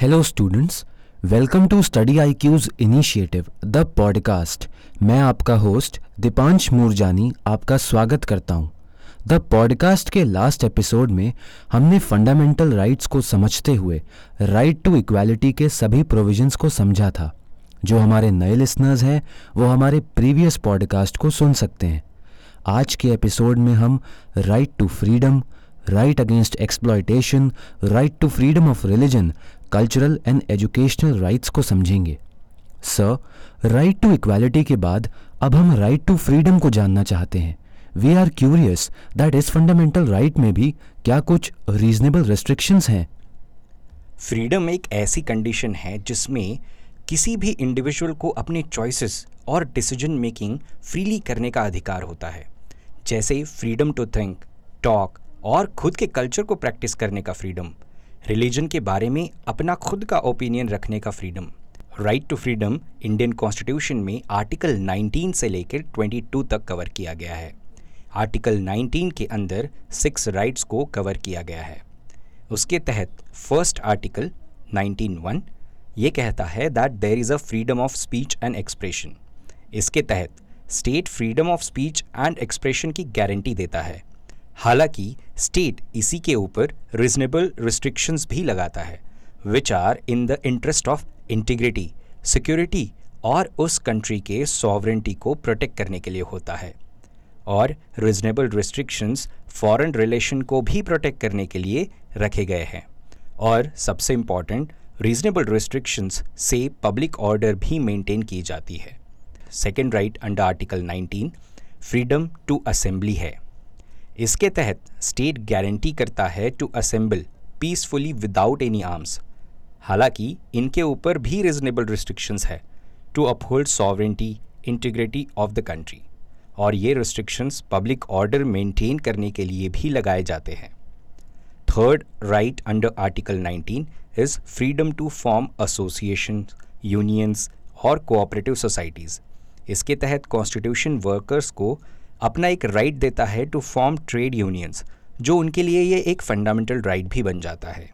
Hello students welcome to study IQ's initiative the podcast मैं आपका host Deepansh Moorjani, आपका स्वागत करता हूँ। द पॉडकास्ट के लास्ट एपिसोड में हमने फंडामेंटल राइट्स को समझते हुए राइट टू इक्वालिटी के सभी प्रोविजंस को समझा था। जो हमारे नए लिसनर्स हैं, वो हमारे प्रीवियस पॉडकास्ट को सुन सकते हैं। आज के एपिसोड में हम right to freedom right against exploitation right to freedom of religion cultural and educational rights को समझेंगे। सर राइट टू इक्वालिटी के बाद अब हम राइट टू फ्रीडम को जानना चाहते हैं। वी आर क्यूरियस दैट इस फंडामेंटल राइट में भी क्या कुछ रीजनेबल रेस्ट्रिक्शंस हैं? फ्रीडम एक ऐसी कंडीशन है जिसमें किसी भी इंडिविजुअल को अपने चॉइसेस और डिसीज़न मेकिंग फ्रीली करने का अधिकार होता है। जैसे फ्रीडम टू थिंक टॉक और खुद के कल्चर को प्रैक्टिस करने का फ्रीडम रिलीजन के बारे में अपना खुद का ओपिनियन रखने का freedom right to freedom Indian constitution में आर्टिकल 19 से लेकर 22 तक कवर किया गया है. आर्टिकल 19 के अंदर सिक्स राइट्स को कवर किया गया है. उसके तहत फ़र्स्ट आर्टिकल 19.1 ये कहता है that there is a freedom of speech and expression इसके तहत state freedom of speech and expression की गारंटी देता है. हालाँकि स्टेट इसी के ऊपर रिजनेबल रिस्ट्रिक्शंस भी लगाता है which are in the interest of integrity security और उस कंट्री के सॉवरेंटी को प्रोटेक्ट करने के लिए होता है, और रिजनेबल रिस्ट्रिक्शंस फॉरेन रिलेशन को भी प्रोटेक्ट करने के लिए रखे गए हैं, और सबसे इंपॉर्टेंट रीजनेबल रिस्ट्रिक्शंस से पब्लिक ऑर्डर भी मेंटेन की जाती है। Second right under article 19 freedom to assembly है। इसके तहत स्टेट गारंटी करता है to assemble peacefully without any arms हालाँकि, इनके ऊपर भी रिजनेबल रिस्ट्रिक्शंस है to uphold sovereignty integrity of the country और ये रिस्ट्रिक्शंस पब्लिक ऑर्डर मेंटेन करने के लिए भी लगाए जाते हैं। Third right under article 19 is freedom to form association unions और कोऑपरेटिव सोसाइटीज़ इसके तहत कॉन्स्टिट्यूशन वर्कर्स को अपना एक राइट देता है टू फॉर्म ट्रेड यूनियंस जो उनके लिए ये एक फंडामेंटल राइट भी बन जाता है।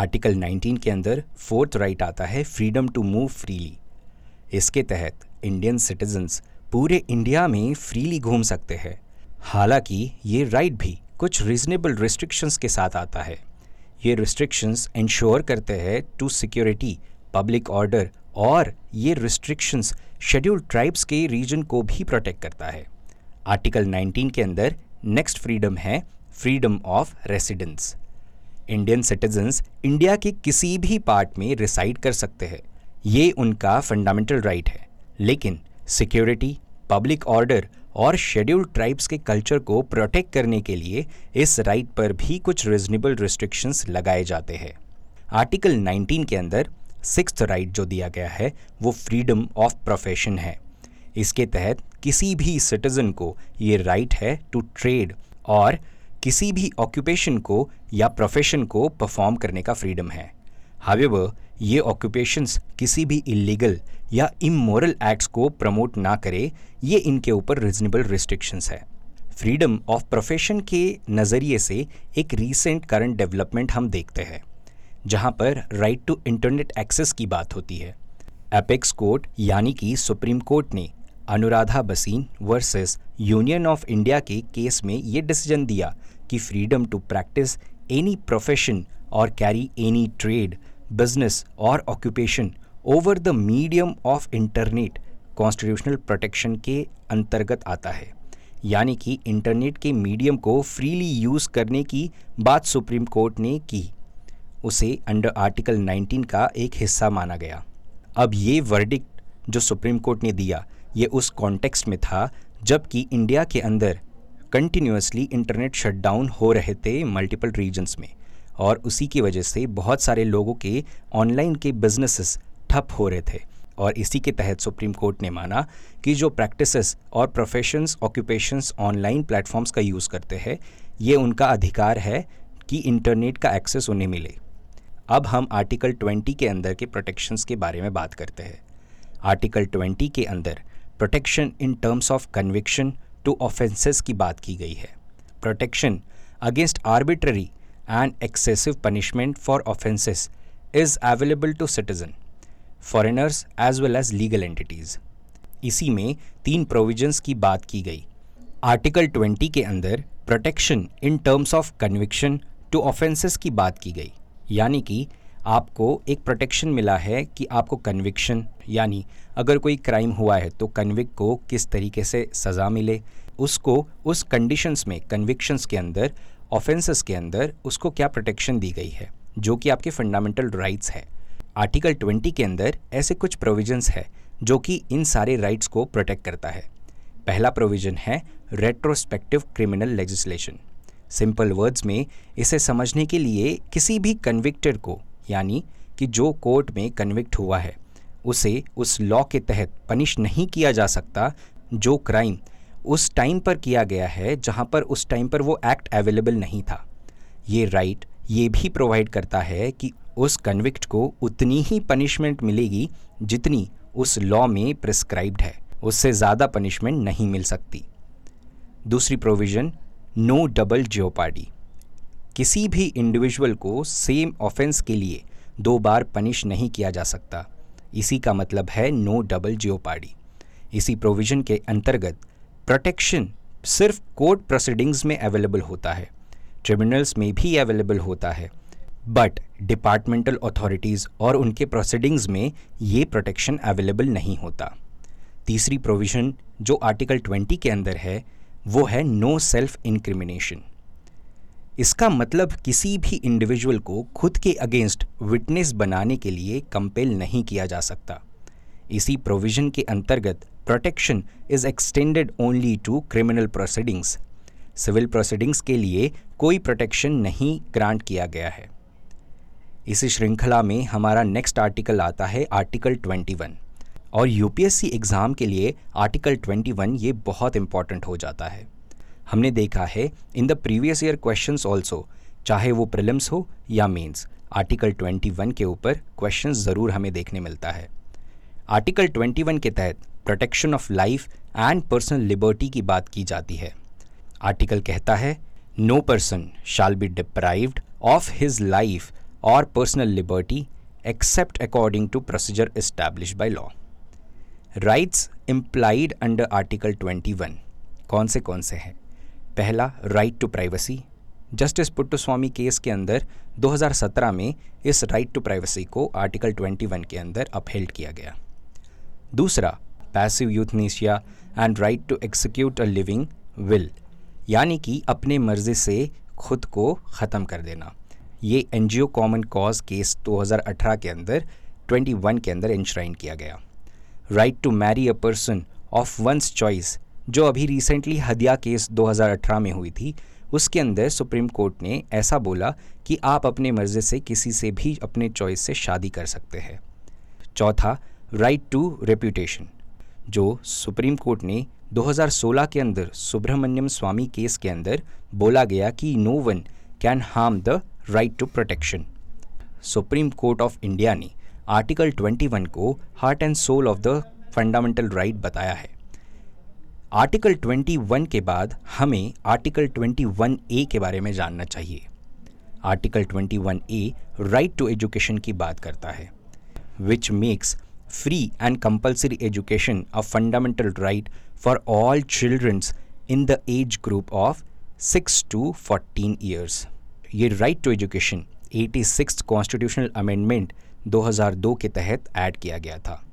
आर्टिकल 19 के अंदर फोर्थ राइट आता है फ्रीडम टू मूव फ्रीली इसके तहत इंडियन सिटीजन्स पूरे इंडिया में फ्रीली घूम सकते हैं। हालाँकि ये राइट भी कुछ रीजनेबल रिस्ट्रिक्शंस के साथ आता है। ये रिस्ट्रिक्शंस इंश्योर करते हैं टू सिक्योरिटी पब्लिक ऑर्डर और ये रिस्ट्रिक्शंस शेड्यूल ट्राइब्स के रीजन को भी प्रोटेक्ट करता है। आर्टिकल 19 के अंदर नेक्स्ट फ्रीडम है, freedom of residence. Indian citizens India के किसी भी पार्ट में रिसाइड कर सकते हैं। ये उनका फंडामेंटल राइट है। लेकिन सिक्योरिटी पब्लिक ऑर्डर और शेड्यूल्ड ट्राइब्स के कल्चर को प्रोटेक्ट करने के लिए इस राइट पर भी कुछ रिजनेबल रिस्ट्रिक्शंस लगाए जाते हैं। आर्टिकल 19 के अंदर सिक्स राइट जो दिया गया है, वो फ्रीडम ऑफ़ प्रोफेशन है। इसके तहत किसी भी सिटीज़न को ये राइट है टू ट्रेड और किसी भी ऑक्यूपेशन को या प्रोफेशन को परफॉर्म करने का फ्रीडम है। हावेवर ये ऑक्यूपेशंस किसी भी इलीगल या इमोरल एक्ट्स को प्रमोट ना करे, ये इनके ऊपर रिजनेबल रिस्ट्रिक्शंस है। फ्रीडम ऑफ़ प्रोफेशन के नज़रिए से एक रीसेंट करंट डेवलपमेंट हम देखते हैं। जहाँ पर राइट टू इंटरनेट एक्सेस की बात होती है। एपेक्स कोर्ट यानी कि सुप्रीम कोर्ट ने Anuradha Bhasin versus union of India के केस में ये डिसीज़न दिया कि freedom to practice any profession और कैरी एनी ट्रेड बिज़नेस और occupation over the medium of internet constitutional protection के अंतर्गत आता है। यानी कि इंटरनेट के मीडियम को फ्रीली यूज़ करने की बात सुप्रीम कोर्ट ने की। उसे अंडर आर्टिकल 19 का एक हिस्सा माना गया। अब ये वर्डिक्ट जो सुप्रीम कोर्ट ने दिया, ये उस कॉन्टेक्स्ट में था जबकि इंडिया के अंदर कंटिन्यूसली इंटरनेट शटडाउन हो रहे थे मल्टीपल रीजन्स में और उसी की वजह से बहुत सारे लोगों के ऑनलाइन के बिजनेसेस ठप हो रहे थे। और इसी के तहत सुप्रीम कोर्ट ने माना कि जो प्रैक्टिसेस और प्रोफेशंस ऑक्यूपेशंस ऑनलाइन प्लेटफॉर्म्स का यूज़ करते हैं, ये उनका अधिकार है कि इंटरनेट का एक्सेस उन्हें मिले। अब हम आर्टिकल 20 के अंदर के प्रोटेक्शंस के बारे में बात करते हैं। आर्टिकल 20 के अंदर protection in terms of conviction to offences की बात की गई है। Protection against arbitrary and excessive punishment for offences is available to citizen foreigners as well as legal entities इसी में तीन प्रोविजंस की बात की गई। आर्टिकल 20 के अंदर protection in terms of conviction to offences की बात की गई। यानी कि आपको एक प्रोटेक्शन मिला है कि आपको कन्विक्शन यानी अगर कोई क्राइम हुआ है तो कन्विक को किस तरीके से सज़ा मिले, उसको उस कंडीशंस में कन्विक्शंस के अंदर ऑफेंसेस के अंदर उसको क्या प्रोटेक्शन दी गई है, जो कि आपके फंडामेंटल राइट्स है। आर्टिकल 20 के अंदर ऐसे कुछ प्रोविजंस है जो कि इन सारे राइट्स को प्रोटेक्ट करता है। पहला प्रोविज़न है retrospective criminal legislation simple words में इसे समझने के लिए किसी भी कन्विक्टेड को, यानी कि जो कोर्ट में कन्विक्ट हुआ है, उसे उस लॉ के तहत पनिश नहीं किया जा सकता जो क्राइम उस टाइम पर किया गया है जहाँ पर उस टाइम पर वो एक्ट अवेलेबल नहीं था। ये राइट ये भी प्रोवाइड करता है कि उस कन्विक्ट को उतनी ही पनिशमेंट मिलेगी जितनी उस लॉ में प्रिस्क्राइब्ड है। उससे ज़्यादा पनिशमेंट नहीं मिल सकती। दूसरी प्रोविज़न नो डबल जियोपार्डी किसी भी इंडिविजुअल को सेम ऑफेंस के लिए दो बार पनिश नहीं किया जा सकता। इसी का मतलब है नो डबल जियोपार्डी इसी प्रोविज़न के अंतर्गत प्रोटेक्शन सिर्फ़ कोर्ट प्रोसीडिंग्स में अवेलेबल होता है। ट्रिब्यूनल्स में भी अवेलेबल होता है। बट डिपार्टमेंटल अथॉरिटीज़ और उनके प्रोसीडिंग्स में ये प्रोटेक्शन अवेलेबल नहीं होता। तीसरी प्रोविज़न जो आर्टिकल 20 के अंदर है वो है नो सेल्फ इंक्रिमिनेशन इसका मतलब किसी भी इंडिविजुअल को खुद के अगेंस्ट विटनेस बनाने के लिए कंपेल नहीं किया जा सकता। इसी प्रोविज़न के अंतर्गत protection is extended only to criminal proceedings civil proceedings के लिए कोई प्रोटेक्शन नहीं ग्रांट किया गया है। इसी श्रृंखला में हमारा नेक्स्ट आर्टिकल आता है आर्टिकल 21 और यूपीएससी एग्ज़ाम के लिए आर्टिकल 21 ये बहुत इंपॉर्टेंट हो जाता है। हमने देखा है in the previous year questions also चाहे वो प्रिलिम्स हो या मेंस आर्टिकल 21 के ऊपर क्वेश्चंस ज़रूर हमें देखने मिलता है। आर्टिकल 21 के तहत protection of life and personal liberty की बात की जाती है। आर्टिकल कहता है no person shall be deprived of his life और personal liberty except according to procedure establish by law rights implied under article 21 कौन से कौन से हैं? पहला right to privacy justice Puttaswamy case के अंदर 2017 में इस राइट टू प्राइवेसी को आर्टिकल 21 के अंदर अपहेल्ड किया गया। दूसरा passive euthanasia and right to execute a living will यानी कि अपने मर्ज़ी से खुद को ख़त्म कर देना। ये एन कॉमन कॉज केस 2018 के अंदर 21 के अंदर इंश्राइन किया गया। Right to marry a person of one's choice जो अभी रिसेंटली हदिया केस 2018 में हुई थी, उसके अंदर सुप्रीम कोर्ट ने ऐसा बोला कि आप अपने मर्ज़ी से किसी से भी अपने चॉइस से शादी कर सकते हैं। चौथा राइट टू रेप्यूटेशन जो सुप्रीम कोर्ट ने 2016 के अंदर सुब्रमण्यम स्वामी केस के अंदर बोला गया कि no one can harm the right to protection supreme court of India ने आर्टिकल 21 को heart and soul of the fundamental right बताया है। आर्टिकल 21 के बाद हमें आर्टिकल 21 ए के बारे में जानना चाहिए। Article 21 A right to education की बात करता है which makes free and compulsory education a fundamental right for all childrens in the age group of six to fourteen years ये right to education eighty six constitutional amendment 2002 के तहत add किया गया था।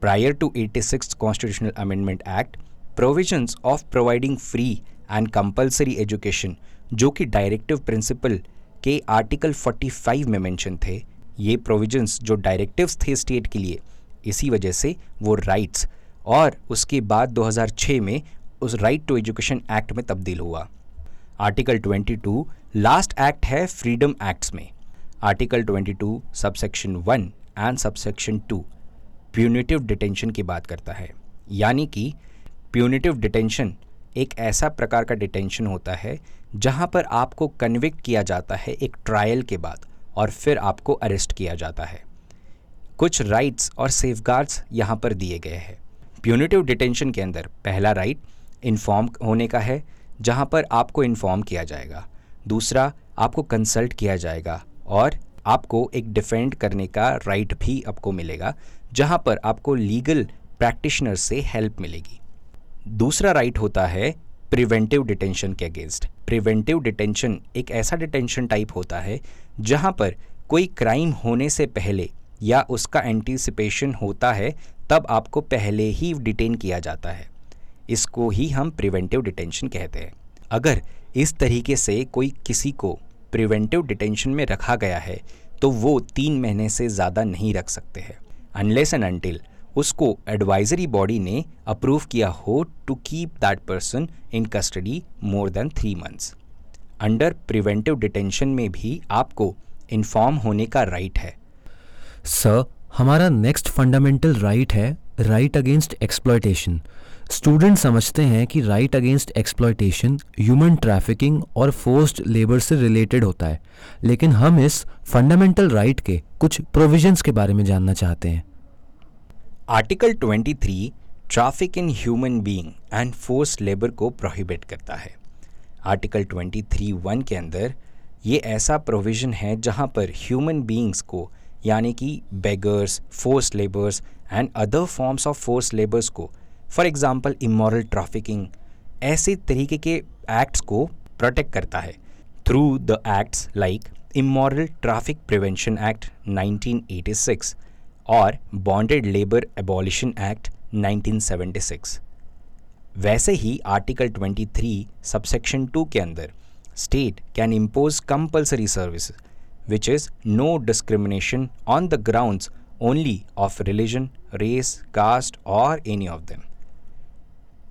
Prior to eighty six constitutional amendment act provisions of providing free and compulsory education जो कि directive principle के article 45 में मेंशन थे, ये प्रोविजंस जो डायरेक्टिव्स थे स्टेट के लिए, इसी वजह से वो राइट्स और उसके बाद 2006 में उस राइट टू एजुकेशन एक्ट में तब्दील हुआ। आर्टिकल 22 लास्ट एक्ट है फ्रीडम एक्ट्स में। Article 22 subsection 1 and subsection 2 punitive detention की बात करता है। यानी कि प्यूनिटिव डिटेंशन एक ऐसा प्रकार का डिटेंशन होता है जहाँ पर आपको कन्विक्ट किया जाता है एक ट्रायल के बाद और फिर आपको अरेस्ट किया जाता है। कुछ राइट्स और सेफगार्ड्स यहाँ पर दिए गए हैं। प्यूनिटिव डिटेंशन के अंदर पहला राइट इन्फॉर्म होने का है, जहाँ पर आपको इन्फॉर्म किया जाएगा। दूसरा, आपको कंसल्ट किया जाएगा। और आपको एक डिफेंड करने का राइट भी आपको मिलेगा, जहाँ पर आपको लीगल प्रैक्टिशनर से हेल्प मिलेगी। दूसरा राइट होता है प्रिवेंटिव डिटेंशन के अगेंस्ट प्रिवेंटिव डिटेंशन एक ऐसा डिटेंशन टाइप होता है, जहाँ पर कोई क्राइम होने से पहले या उसका एंटीसिपेशन होता है, तब आपको पहले ही डिटेन किया जाता है। इसको ही हम प्रिवेंटिव डिटेंशन कहते हैं। अगर इस तरीके से कोई किसी को प्रिवेंटिव डिटेंशन में रखा गया है तो वो तीन महीने से ज़्यादा नहीं रख सकते हैं। अनलेस एंड अनटिल उसको एडवाइजरी बॉडी ने अप्रूव किया हो to keep that person in custody more than three months under preventive detention में भी आपको इन्फॉर्म होने का राइट है। सर हमारा नेक्स्ट फंडामेंटल राइट है राइट अगेंस्ट एक्सप्लॉयटेशन स्टूडेंट समझते हैं कि right against exploitation human trafficking और फोर्स्ड लेबर से रिलेटेड होता है। लेकिन हम इस फंडामेंटल राइट right के कुछ प्रोविजंस के बारे में जानना चाहते हैं। Article 23 traffic in human being and force labour को प्रोहिबिट करता है। आर्टिकल 23 वन के अंदर ये ऐसा प्रोविज़न है जहाँ पर ह्यूमन बीइंग्स को, यानी कि beggars force labours and other forms of force labours को फॉर एग्ज़ाम्पल इमोरल ट्राफिकिंग ऐसे तरीके के एक्ट्स को प्रोटेक्ट करता है। Through the acts like immoral traffic prevention act 1986 और बॉन्डेड लेबर एबॉलिशन एक्ट 1976 वैसे ही आर्टिकल 23 सबसेक्शन 2 के अंदर state can impose compulsory service which is no discrimination on the ground only of religion race caste और any of them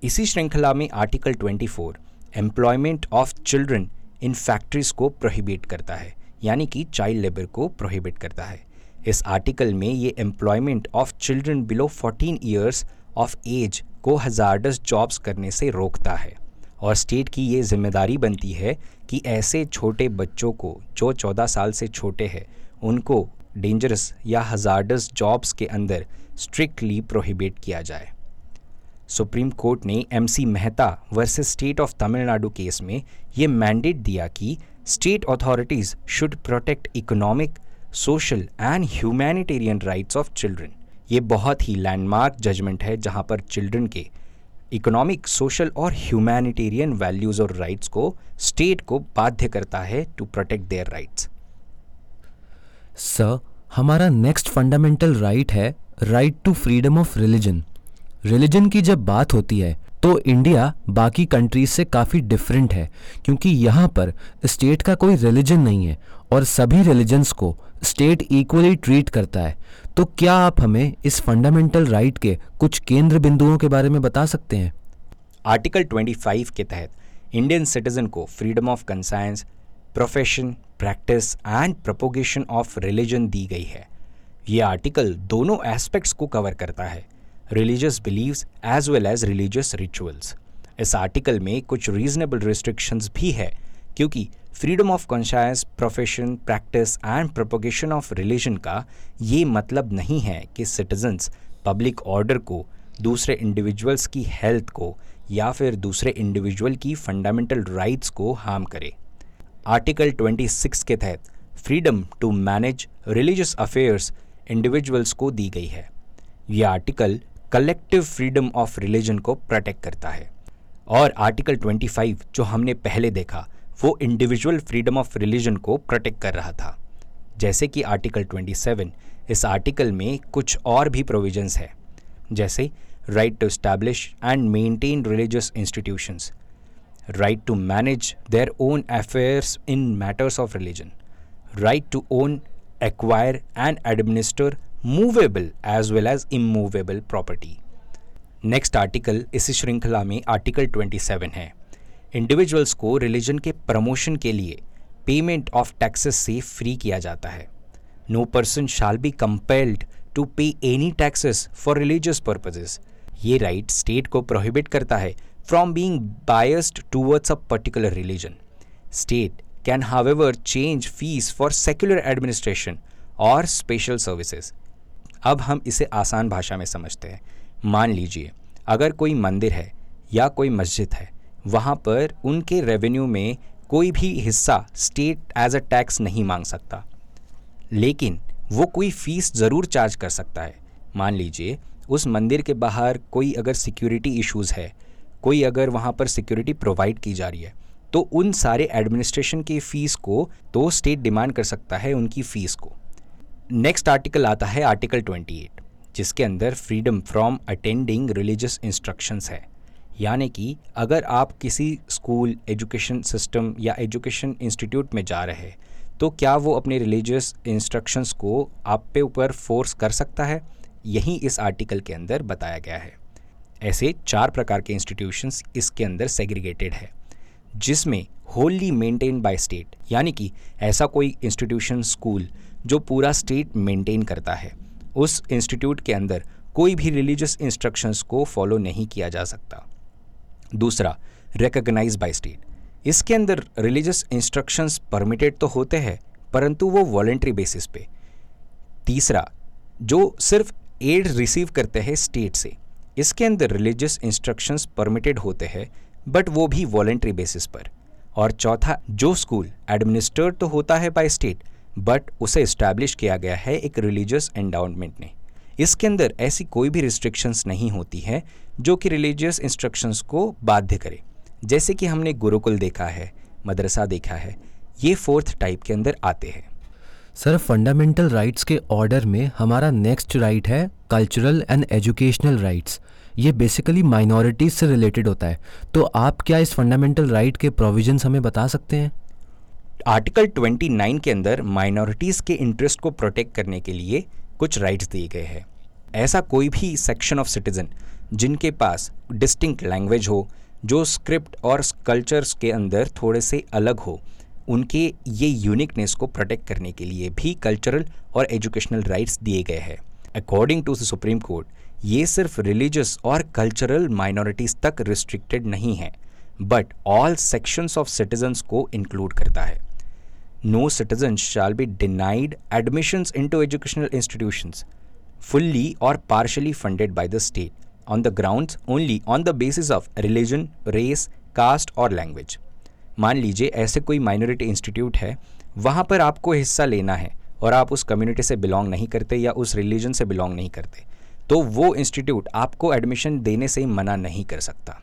इसी श्रृंखला में article 24 employment of children in factories को prohibit करता है, यानी कि चाइल्ड लेबर को प्रोहिबिट करता है। इस आर्टिकल में ये employment of children below 14 years of age को हजारडस जॉब्स करने से रोकता है। और स्टेट की ये ज़िम्मेदारी बनती है कि ऐसे छोटे बच्चों को, जो चौदह साल से छोटे हैं, उनको डेंजरस या हजार्डस जॉब्स के अंदर स्ट्रिक्टली प्रोहिबिट किया जाए। सुप्रीम कोर्ट ने M C Mehta versus state of Tamil Nadu case में ये मैंडेट दिया कि state authorities should protect economic social and humanitarian rights of children ये बहुत ही लैंडमार्क जजमेंट है जहाँ पर चिल्ड्रन के इकोनॉमिक सोशल और ह्यूमैनिटेरियन वैल्यूज़ और राइट्स को स्टेट को बाध्य करता है to protect their rights sir हमारा नेक्स्ट फंडामेंटल राइट है right to freedom of religion religion की जब बात होती है तो इंडिया बाकी कंट्रीज़ से काफ़ी डिफरेंट है, क्योंकि यहाँ पर स्टेट का कोई रिलीजन नहीं है और सभी रिलीजन्स को स्टेट इक्वली ट्रीट करता है। तो क्या आप हमें इस फंडामेंटल राइट के कुछ केंद्र बिंदुओं के बारे में बता सकते हैं? आर्टिकल 25 के तहत इंडियन सिटीजन को freedom of conscience profession practice and propagation of religion दी गई है। ये आर्टिकल दोनों एस्पेक्ट्स को कवर करता है। Religious beliefs as well as religious rituals इस आर्टिकल में कुछ रीजनेबल रिस्ट्रिक्शंस भी है, क्योंकि freedom of conscience profession practice and propagation of religion का ये मतलब नहीं है कि सिटीजन्स पब्लिक ऑर्डर को, दूसरे इंडिविजुअल्स की हेल्थ को या फिर दूसरे इंडिविजुअल की फंडामेंटल राइट्स को हार्म करे। आर्टिकल 26 के तहत freedom to manage religious affairs individuals को दी गई है। ये article collective freedom of religion को प्रोटेक्ट करता है। और आर्टिकल 25 जो हमने पहले देखा, वो इंडिविजुअल फ्रीडम ऑफ़ रिलीजन को प्रोटेक्ट कर रहा था। जैसे कि आर्टिकल 27 इस आर्टिकल में कुछ और भी प्रोविजंस है, जैसे right to establish and maintain religious institutions right to manage their own affairs in matters of religion right to own acquire and administer movable as well as immovable property next article इसी श्रृंखला में article 27 है। Individuals को religion के promotion के लिए payment of taxes से free किया जाता है। No person shall be compelled to pay any taxes for religious purposes ये राइट स्टेट को प्रोहिबिट करता है from being biased towards a particular religion state can however change fees for secular administration और special services अब हम इसे आसान भाषा में समझते हैं। मान लीजिए, अगर कोई मंदिर है या कोई मस्जिद है, वहाँ पर उनके रेवेन्यू में कोई भी हिस्सा स्टेट एज अ टैक्स नहीं मांग सकता। लेकिन वो कोई फ़ीस ज़रूर चार्ज कर सकता है। मान लीजिए, उस मंदिर के बाहर कोई अगर सिक्योरिटी इश्यूज़ है, कोई अगर वहाँ पर सिक्योरिटी प्रोवाइड की जा रही है तो उन सारे एडमिनिस्ट्रेशन की फ़ीस को तो स्टेट डिमांड कर सकता है उनकी फ़ीस को। नेक्स्ट आर्टिकल आता है आर्टिकल 28 जिसके अंदर freedom from attending religious instructions है। यानी कि अगर आप किसी स्कूल एजुकेशन सिस्टम या एजुकेशन इंस्टीट्यूट में जा रहे हैं तो क्या वो अपने रिलीजियस इंस्ट्रक्शंस को आप पे ऊपर फोर्स कर सकता है? यही इस आर्टिकल के अंदर बताया गया है। ऐसे चार प्रकार के इंस्टीट्यूशंस इसके अंदर सेग्रीगेटेड है, जिसमें होली मेंटेन बाय स्टेट यानी कि ऐसा कोई इंस्टीट्यूशन स्कूल जो पूरा स्टेट मेंटेन करता है, उस इंस्टीट्यूट के अंदर कोई भी रिलीजियस इंस्ट्रक्शंस को फॉलो नहीं किया जा सकता। दूसरा रिकग्नाइज बाय स्टेट इसके अंदर रिलीजियस इंस्ट्रक्शंस परमिटेड तो होते हैं, परंतु वो वॉलेंट्री बेसिस पे। तीसरा, जो सिर्फ़ एड रिसीव करते हैं स्टेट से, इसके अंदर रिलीजियस इंस्ट्रक्शंस परमिटेड होते हैं बट वो भी वॉलेंट्री बेसिस पर। और चौथा, जो स्कूल एडमिनिस्टर्ड तो होता है बाय स्टेट बट उसे इस्टेब्लिश किया गया है एक रिलीजियस एंडाउनमेंट ने। इसके अंदर ऐसी कोई भी रिस्ट्रिक्शंस नहीं होती है जो कि रिलीजियस इंस्ट्रक्शंस को बाध्य करे। जैसे कि हमने गुरुकुल देखा है, मदरसा देखा है, ये फोर्थ टाइप के अंदर आते हैं। सर फंडामेंटल राइट्स के ऑर्डर में हमारा नेक्स्ट राइट है कल्चरल एंड एजुकेशनल राइट्स ये बेसिकली माइनॉरिटीज़ से रिलेटेड होता है। तो आप क्या इस फंडामेंटल राइट के प्रोविजंस हमें बता सकते हैं? आर्टिकल 29 के अंदर माइनॉरिटीज़ के इंटरेस्ट को प्रोटेक्ट करने के लिए कुछ राइट्स दिए गए हैं। ऐसा कोई भी सेक्शन ऑफ़ सिटीज़न जिनके पास डिस्टिंक्ट लैंग्वेज हो, जो स्क्रिप्ट और कल्चर्स के अंदर थोड़े से अलग हो, उनके ये यूनिकनेस को प्रोटेक्ट करने के लिए भी कल्चरल और एजुकेशनल राइट्स दिए गए हैं। According to the supreme court ये सिर्फ़ रिलीजियस और कल्चरल माइनॉरिटीज़ तक रिस्ट्रिक्टेड नहीं है। But all sections of citizens को इंक्लूड करता है। No citizen shall be denied admissions into educational institutions fully और partially funded by the state on the ground only on the basis of religion race caste और language मान लीजिए ऐसे कोई minority institute है, वहाँ पर आपको हिस्सा लेना है और आप उस कम्युनिटी से बिलोंग नहीं करते या उस रिलीजन से बिलोंग नहीं करते तो वो इंस्टीट्यूट आपको एडमिशन देने से मना नहीं कर सकता।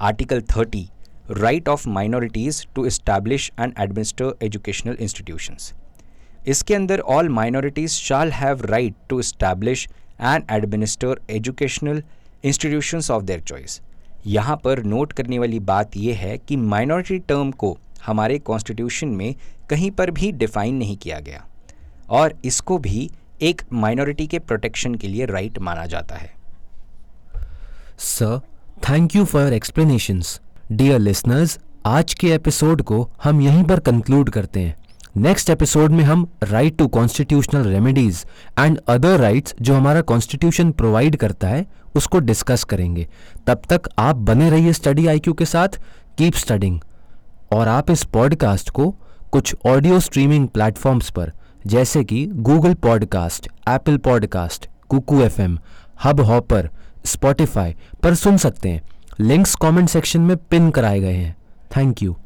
Article thirty right of minorities to establish and administer educational institutions इसके अंदर all minorities shall have right to establish and administer educational institutions of their choice यहाँ पर नोट करने वाली बात यह है कि माइनॉरिटी टर्म को हमारे कॉन्स्टिट्यूशन में कहीं पर भी डिफाइन नहीं किया गया और इसको भी एक माइनॉरिटी के प्रोटेक्शन के लिए राइट माना जाता है। Sir thank you for your dear listeners आज के एपिसोड को हम यहीं पर कंक्लूड करते हैं। नेक्स्ट एपिसोड में हम right to constitutional remedies and other rights जो हमारा कॉन्स्टिट्यूशन प्रोवाइड करता है, उसको डिस्कस करेंगे। तब तक आप बने रहिए स्टडी आईक्यू के साथ। कीप स्टडिंग और आप इस पॉडकास्ट को कुछ ऑडियो स्ट्रीमिंग प्लेटफॉर्म्स पर, जैसे कि Google podcast Apple podcast Kuku F M Hubhopper Spotify पर सुन सकते हैं। लिंक्स कमेंट सेक्शन में पिन कराए गए हैं। Thank you